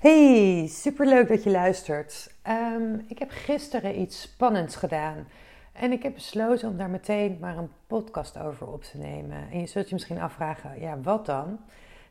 Hey, superleuk dat je luistert. Ehm, ik heb gisteren iets spannends gedaan. En ik heb besloten om daar meteen maar een podcast over op te nemen. En je zult je misschien afvragen, ja, wat dan?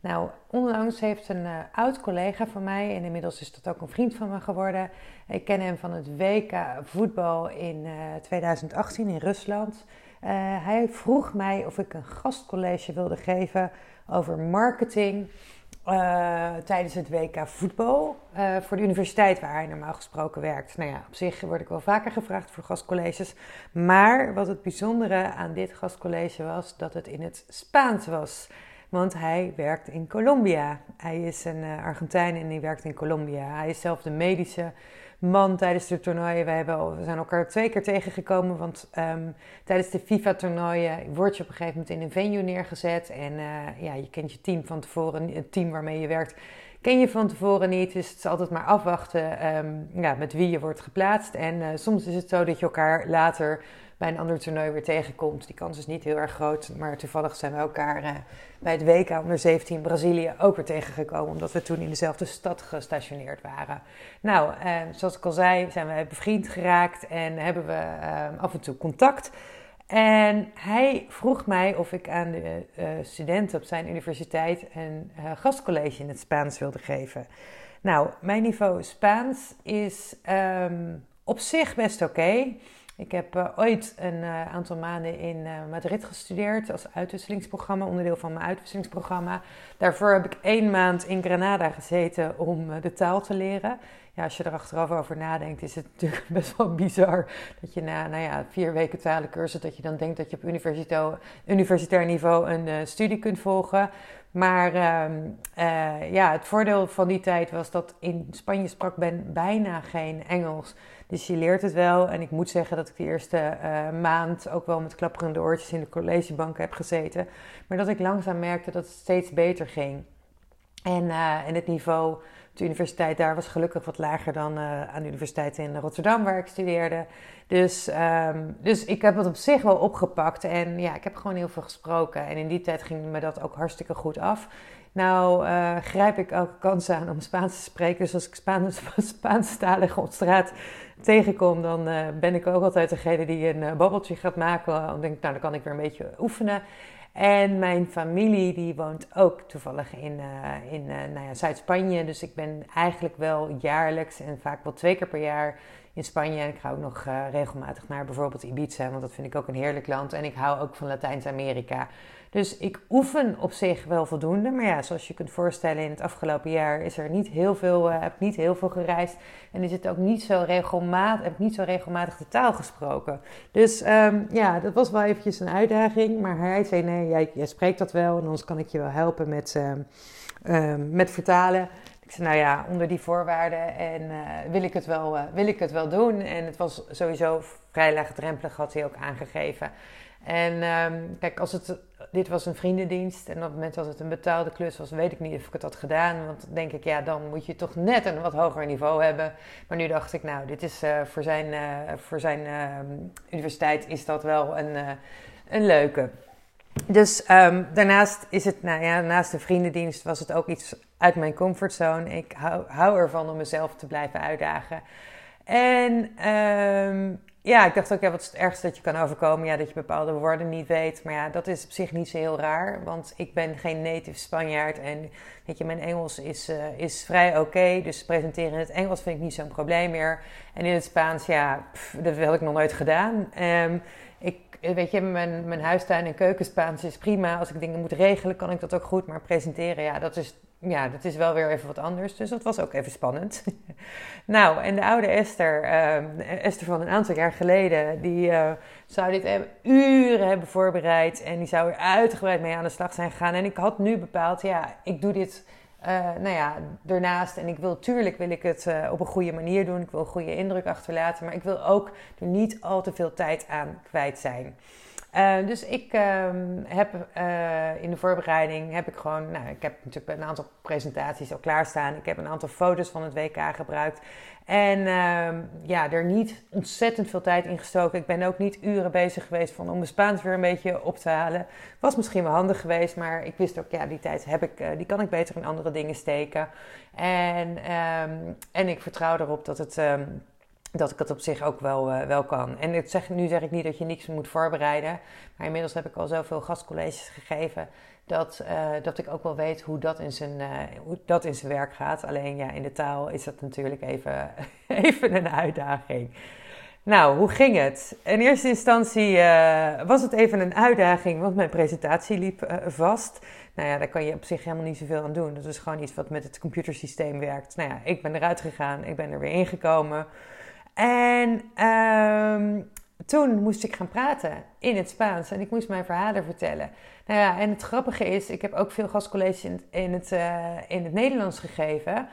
Nou, onlangs heeft een uh, oud collega van mij, en inmiddels is dat ook een vriend van me geworden. Ik ken hem van het WK voetbal in uh, 2018 in Rusland. Uh, hij vroeg mij of ik een gastcollege wilde geven over marketing uh, tijdens het WK voetbal uh, voor de universiteit waar hij normaal gesproken werkt. Nou ja, op zich word ik wel vaker gevraagd voor gastcolleges. Maar wat het bijzondere aan dit gastcollege was, dat het in het Spaans was. Want hij werkt in Colombia. Hij is een uh, Argentijn en hij werkt in Colombia. Hij is zelf de medische man tijdens de toernooien. We, hebben, we zijn elkaar twee keer tegengekomen. Want um, tijdens de FIFA-toernooien word je op een gegeven moment in een venue neergezet. En uh, ja, je kent je team van tevoren, het team waarmee je werkt, ken je van tevoren niet. Dus het is altijd maar afwachten um, ja, met wie je wordt geplaatst. En uh, soms is het zo dat je elkaar later bij een ander toernooi weer tegenkomt. Die kans is niet heel erg groot. Maar toevallig zijn we elkaar uh, bij het WK onder 17 Brazilië ook weer tegengekomen. Omdat we toen in dezelfde stad gestationeerd waren. Nou, uh, zoals ik al zei, zijn we bevriend geraakt en hebben we uh, af en toe contact. En hij vroeg mij of ik aan de studenten op zijn universiteit een gastcollege in het Spaans wilde geven. Nou, mijn niveau Spaans is um, op zich best oké. Ik heb uh, ooit een uh, aantal maanden in uh, Madrid gestudeerd als uitwisselingsprogramma, onderdeel van mijn uitwisselingsprogramma. Daarvoor heb ik één maand in Granada gezeten om de taal te leren. Ja, als je er achteraf over nadenkt, is het natuurlijk best wel bizar dat je na nou ja, vier weken talencursus, dat je dan denkt dat je op universitair niveau een studie kunt volgen. Maar uh, ja, het voordeel van die tijd was dat in Spanje sprak ben bijna geen Engels. Dus je leert het wel. En ik moet zeggen dat ik de eerste uh, maand ook wel met klapperende oortjes in de collegebank heb gezeten. Maar dat ik langzaam merkte dat het steeds beter ging. En, uh, en het niveau de universiteit daar was gelukkig wat lager dan uh, aan de universiteit in Rotterdam waar ik studeerde. Dus, um, dus ik heb het op zich wel opgepakt. En ja, ik heb gewoon heel veel gesproken. En in die tijd ging me dat ook hartstikke goed af. Nou uh, grijp ik elke kans aan om Spaans te spreken. Dus als ik Spaans, Spaanstalige op straat tegenkom, dan uh, ben ik ook altijd degene die een babbeltje gaat maken. Dan denk ik, nou, dan kan ik weer een beetje oefenen. En mijn familie die woont ook toevallig in, uh, in nou ja, Zuid-Spanje. Dus ik ben eigenlijk wel jaarlijks en vaak wel twee keer per jaar in Spanje. En ik ga ook nog uh, regelmatig naar bijvoorbeeld Ibiza, want dat vind ik ook een heerlijk land. En ik hou ook van Latijns-Amerika. Dus ik oefen op zich wel voldoende. Maar ja, zoals je kunt voorstellen, in het afgelopen jaar is er niet heel veel, uh, heb ik niet heel veel gereisd. En is het ook niet zo regelmatig, heb ik niet zo regelmatig de taal gesproken. Dus um, ja, dat was wel eventjes een uitdaging. Maar hij zei, nee, jij, spreekt dat wel. En anders kan ik je wel helpen met, uh, uh, met vertalen. Ik zei, nou ja, onder die voorwaarden en uh, wil, ik het wel, uh, wil ik het wel doen. En het was sowieso vrij laagdrempelig, had hij ook aangegeven. En um, kijk, als het, dit was een vriendendienst en op het moment dat het een betaalde klus was, weet ik niet of ik het had gedaan. Want dan denk ik, ja, dan moet je toch net een wat hoger niveau hebben. Maar nu dacht ik, nou, dit is uh, voor zijn, voor zijn universiteit is dat wel een, een leuke. Dus um, daarnaast is het, nou ja, naast de vriendendienst was het ook iets uit mijn comfortzone. Ik hou, hou ervan om mezelf te blijven uitdagen. En um, ja, ik dacht ook, ja, wat is het ergste dat je kan overkomen? Ja, dat je bepaalde woorden niet weet. Maar ja, dat is op zich niet zo heel raar. Want ik ben geen native Spanjaard. En weet je, mijn Engels is, uh, is vrij oké. Dus presenteren in het Engels vind ik niet zo'n probleem meer. En in het Spaans, ja, dat heb ik nog nooit gedaan. Um, ik, weet je, mijn, mijn huistuin en keukenspaans is prima. Als ik dingen moet regelen, kan ik dat ook goed. Maar presenteren, ja, dat is ja, dat is wel weer even wat anders. Dus dat was ook even spannend. nou, en de oude Esther, uh, Esther van een aantal jaar geleden, die uh, zou dit hebben, uren hebben voorbereid. En die zou er uitgebreid mee aan de slag zijn gegaan. En ik had nu bepaald, ja, ik doe dit nou ja, daarnaast, en ik wil tuurlijk wil ik het uh, op een goede manier doen. Ik wil een goede indruk achterlaten, maar ik wil ook er niet al te veel tijd aan kwijt zijn. Uh, dus ik um, heb in de voorbereiding heb ik gewoon, nou, ik heb natuurlijk een aantal presentaties al klaarstaan. Ik heb een aantal foto's van het WK gebruikt. En uh, ja, er niet ontzettend veel tijd in gestoken. Ik ben ook niet uren bezig geweest van om mijn Spaans weer een beetje op te halen. Was misschien wel handig geweest, maar ik wist ook, ja, die tijd heb ik, uh, die kan ik beter in andere dingen steken. En, um, en ik vertrouw erop dat het. Dat ik het op zich ook wel, uh, wel kan. En zeg, nu zeg ik niet dat je niks moet voorbereiden. Maar inmiddels heb ik al zoveel gastcolleges gegeven dat, uh, dat ik ook wel weet hoe dat, in zijn, uh, hoe dat in zijn werk gaat. Alleen ja, in de taal is dat natuurlijk even, even een uitdaging. Nou, hoe ging het? In eerste instantie was het even een uitdaging, want mijn presentatie liep vast. Nou ja, daar kan je op zich helemaal niet zoveel aan doen. Dat is gewoon iets wat met het computersysteem werkt. Nou ja, ik ben eruit gegaan, ik ben er weer ingekomen. En um, toen moest ik gaan praten in het Spaans en ik moest mijn verhalen vertellen. Nou ja, en het grappige is, ik heb ook veel gastcolleges in, het, in het Nederlands gegeven.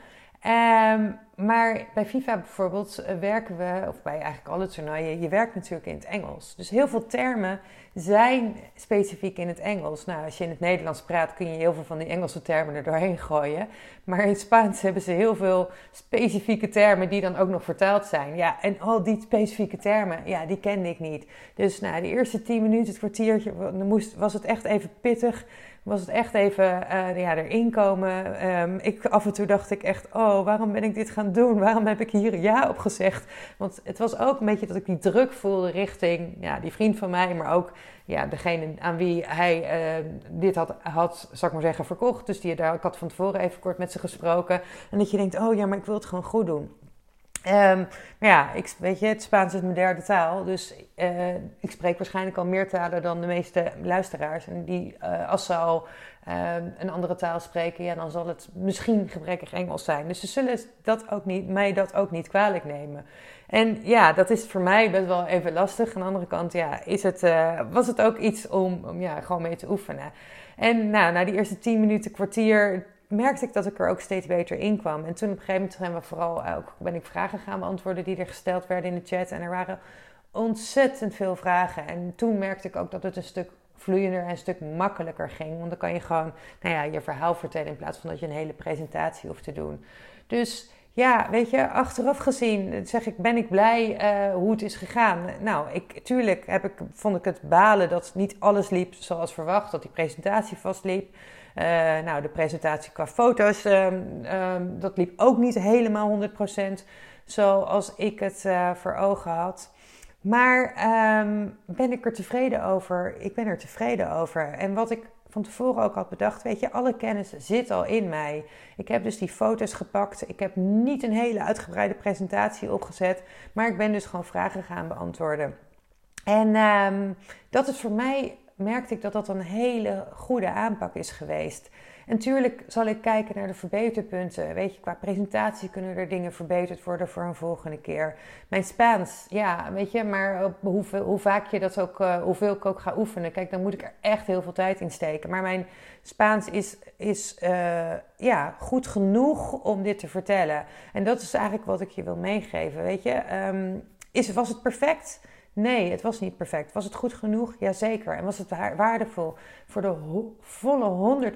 Um, maar bij FIFA bijvoorbeeld eh, werken we, of bij eigenlijk alle toernooien, je werkt natuurlijk in het Engels. Dus heel veel termen zijn specifiek in het Engels. Nou, als je in het Nederlands praat, kun je heel veel van die Engelse termen er doorheen gooien. Maar in Spaans hebben ze heel veel specifieke termen die dan ook nog vertaald zijn. Ja, en al die specifieke termen, ja, die kende ik niet. Dus nou, de eerste tien minuten, het kwartiertje, was het echt even pittig was het echt even uh, ja, erin komen. Um, ik, af en toe dacht ik echt, oh, waarom ben ik dit gaan doen? Waarom heb ik hier ja op gezegd? Want het was ook een beetje dat ik die druk voelde richting ja, die vriend van mij, maar ook ja, degene aan wie hij uh, dit had, had, zal ik maar zeggen, verkocht. Dus die, daar, ik had van tevoren even kort met ze gesproken. En dat je denkt, oh ja, maar ik wil het gewoon goed doen. Um, maar ja, ik, weet je, het Spaans is mijn derde taal. Dus uh, ik spreek waarschijnlijk al meer talen dan de meeste luisteraars. En die, uh, als ze al uh, een andere taal spreken, ja, dan zal het misschien gebrekkig Engels zijn. Dus ze zullen dat ook niet, mij dat ook niet kwalijk nemen. En ja, dat is voor mij best wel even lastig. Aan de andere kant, ja, is het, was het ook iets om, om ja, gewoon mee te oefenen. En nou, na die eerste tien minuten, kwartier, merkte ik dat ik er ook steeds beter in kwam. En toen op een gegeven moment zijn we vooral ook, ben ik vragen gaan beantwoorden die er gesteld werden in de chat. En er waren ontzettend veel vragen. En toen merkte ik ook dat het een stuk vloeiender en een stuk makkelijker ging. Want dan kan je gewoon nou ja, je verhaal vertellen in plaats van dat je een hele presentatie hoeft te doen. Dus ja, weet je, achteraf gezien zeg ik, ben ik blij uh, hoe het is gegaan. Nou, ik, tuurlijk heb ik, vond ik het balen dat niet alles liep zoals verwacht, dat die presentatie vastliep. Uh, nou, de presentatie qua foto's, um, um, dat liep ook niet helemaal 100% zoals ik het uh, voor ogen had. Maar um, ben ik er tevreden over? Ik ben er tevreden over. En wat ik van tevoren ook had bedacht, weet je, alle kennis zit al in mij. Ik heb dus die foto's gepakt. Ik heb niet een hele uitgebreide presentatie opgezet, maar ik ben dus gewoon vragen gaan beantwoorden. En um, dat is voor mij merkte ik dat dat een hele goede aanpak is geweest. En natuurlijk zal ik kijken naar de verbeterpunten. Weet je, qua presentatie kunnen er dingen verbeterd worden voor een volgende keer. Mijn Spaans, ja, weet je, maar hoe vaak je dat ook, uh, hoeveel ik ook ga oefenen. Kijk, dan moet ik er echt heel veel tijd in steken. Maar mijn Spaans is, is uh, ja, goed genoeg om dit te vertellen. En dat is eigenlijk wat ik je wil meegeven. Weet je, um, is, was het perfect? Nee, het was niet perfect. Was het goed genoeg? Jazeker. En was het waardevol? Voor de volle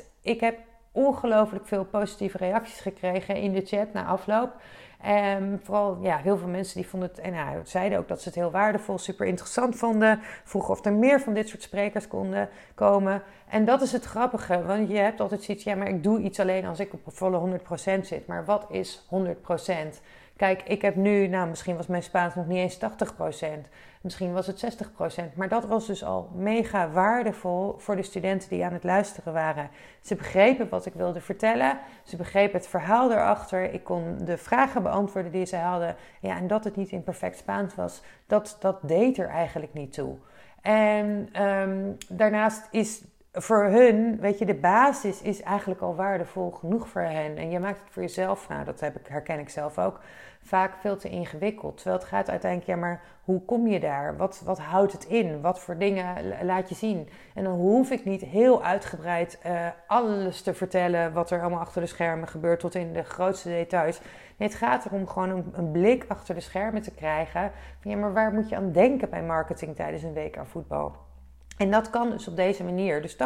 100%. Ik heb ongelooflijk veel positieve reacties gekregen in de chat na afloop. En vooral ja, heel veel mensen die vonden het, en nou, zeiden ook dat ze het heel waardevol, super interessant vonden. Vroegen of er meer van dit soort sprekers konden komen. En dat is het grappige, want je hebt altijd zoiets, ja, maar ik doe iets alleen als ik op volle 100% zit. Maar wat is 100%? Kijk, ik heb nu, nou misschien was mijn Spaans nog niet eens 80%, misschien was het 60%, maar dat was dus al mega waardevol voor de studenten die aan het luisteren waren. Ze begrepen wat ik wilde vertellen, ze begrepen het verhaal erachter, ik kon de vragen beantwoorden die ze hadden. Ja, en dat het niet in perfect Spaans was, dat, dat deed er eigenlijk niet toe. En um, daarnaast is voor hun, weet je, de basis is eigenlijk al waardevol genoeg voor hen. En je maakt het voor jezelf, nou dat heb ik, herken ik zelf ook, vaak veel te ingewikkeld. Terwijl het gaat uiteindelijk, ja maar hoe kom je daar? Wat, wat houdt het in? Wat voor dingen laat je zien? En dan hoef ik niet heel uitgebreid uh, alles te vertellen wat er allemaal achter de schermen gebeurt tot in de grootste details. Nee, het gaat erom gewoon een, een blik achter de schermen te krijgen. Ja, maar waar moet je aan denken bij marketing tijdens een week aan voetbal? En dat kan dus op deze manier. Dus 80%,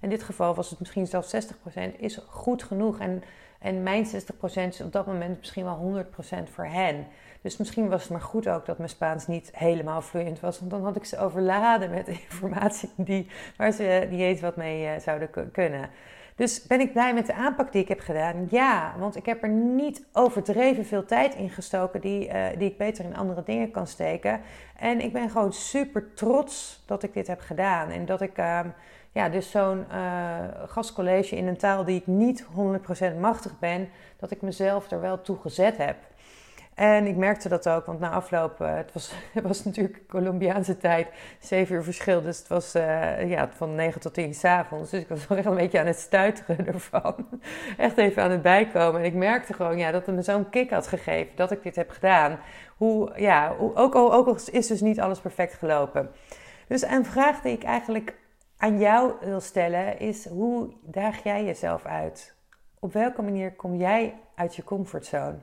in dit geval was het misschien zelfs 60%, is goed genoeg. En, en mijn 60% is op dat moment misschien wel 100% voor hen. Dus misschien was het maar goed ook dat mijn Spaans niet helemaal vloeiend was. Want dan had ik ze overladen met informatie die, waar ze niet eens wat mee uh, zouden kunnen. Dus ben ik blij met de aanpak die ik heb gedaan? Ja, want ik heb er niet overdreven veel tijd in gestoken die, uh, die ik beter in andere dingen kan steken. En ik ben gewoon super trots dat ik dit heb gedaan. En dat ik uh, ja, dus zo'n uh, gastcollege in een taal die ik niet 100% machtig ben, dat ik mezelf er wel toe gezet heb. En ik merkte dat ook, want na afloop, uh, het, was, het was natuurlijk Colombiaanse tijd, 7 uur verschil. Dus het was uh, ja, van 9 tot 10 s'avonds. Dus ik was wel echt een beetje aan het stuiteren ervan. Echt even aan het bijkomen. En ik merkte gewoon ja, dat het me zo'n kick had gegeven dat ik dit heb gedaan. Hoe, ja, hoe, ook, ook al is dus niet alles perfect gelopen. Dus een vraag die ik eigenlijk aan jou wil stellen is: hoe daag jij jezelf uit? Op welke manier kom jij uit je comfortzone?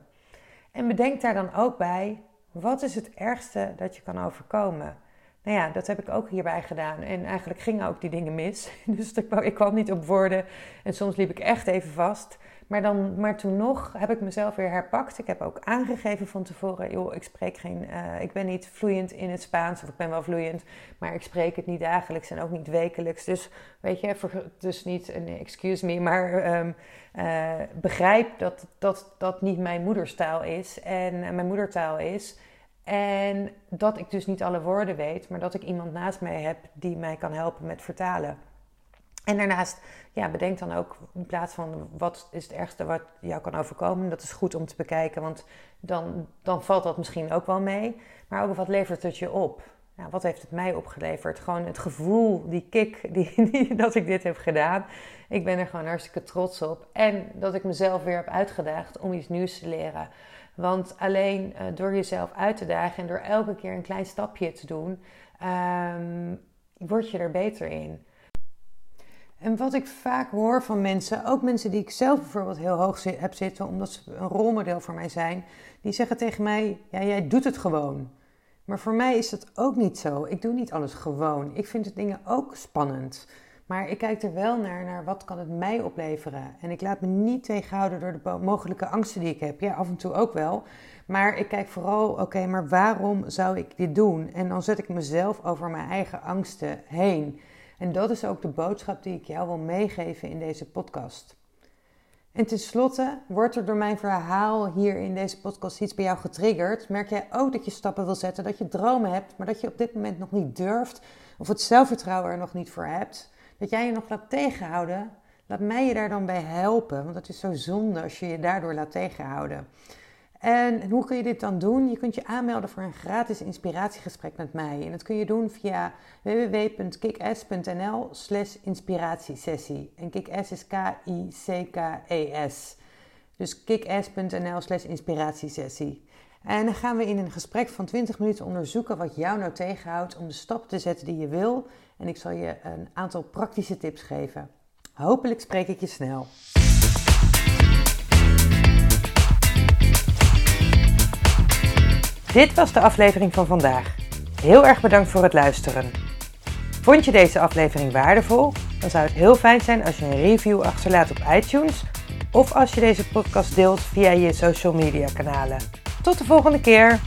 En bedenk daar dan ook bij, wat is het ergste dat je kan overkomen? Nou ja, dat heb ik ook hierbij gedaan. En eigenlijk gingen ook die dingen mis. Dus ik kwam niet op woorden. En soms liep ik echt even vast. Maar, dan, maar toen nog heb ik mezelf weer herpakt. Ik heb ook aangegeven van tevoren: joh, ik spreek geen. Uh, ik ben niet vloeiend in het Spaans. Of ik ben wel vloeiend. Maar ik spreek het niet dagelijks en ook niet wekelijks. Dus weet je, dus niet een excuse me. Maar um, uh, begrijp dat, dat dat niet mijn moederstaal is. En uh, mijn moedertaal is. En dat ik dus niet alle woorden weet, maar dat ik iemand naast mij heb die mij kan helpen met vertalen. En daarnaast, ja, bedenk dan ook in plaats van wat is het ergste wat jou kan overkomen. Dat is goed om te bekijken, want dan, dan valt dat misschien ook wel mee. Maar ook wat levert het je op? Nou, wat heeft het mij opgeleverd? Gewoon het gevoel, die kick, die, dat ik dit heb gedaan. Ik ben er gewoon hartstikke trots op. En dat ik mezelf weer heb uitgedaagd om iets nieuws te leren. Want alleen uh, door jezelf uit te dagen en door elke keer een klein stapje te doen, um, word je er beter in. En wat ik vaak hoor van mensen, ook mensen die ik zelf bijvoorbeeld heel hoog heb zitten, omdat ze een rolmodel voor mij zijn, die zeggen tegen mij: Ja, jij doet het gewoon. Maar voor mij is dat ook niet zo. Ik doe niet alles gewoon. Ik vind de dingen ook spannend. Maar ik kijk er wel naar, naar wat kan het mij opleveren. En ik laat me niet tegenhouden door de mogelijke angsten die ik heb. Ja, af en toe ook wel. Maar ik kijk vooral, oké, maar waarom zou ik dit doen? En dan zet ik mezelf over mijn eigen angsten heen. En dat is ook de boodschap die ik jou wil meegeven in deze podcast. En tenslotte, wordt er door mijn verhaal hier in deze podcast iets bij jou getriggerd? Merk jij ook dat je stappen wil zetten, dat je dromen hebt, maar dat je op dit moment nog niet durft of het zelfvertrouwen er nog niet voor hebt? Dat jij je nog laat tegenhouden? Laat mij je daar dan bij helpen, want het is zo zonde als je je daardoor laat tegenhouden. En hoe kun je dit dan doen? Je kunt je aanmelden voor een gratis inspiratiegesprek met mij. En dat kun je doen via www.kickass.nl slash inspiratiesessie. En kickass is K-I-C-K-E-S. Dus kickass.nl slash inspiratiesessie. En dan gaan we in een gesprek van 20 minuten onderzoeken wat jou nou tegenhoudt om de stap te zetten die je wil. En ik zal je een aantal praktische tips geven. Hopelijk spreek ik je snel. Dit was de aflevering van vandaag. Heel erg bedankt voor het luisteren. Vond je deze aflevering waardevol? Dan zou het heel fijn zijn als je een review achterlaat op iTunes of als je deze podcast deelt via je social media kanalen. Tot de volgende keer!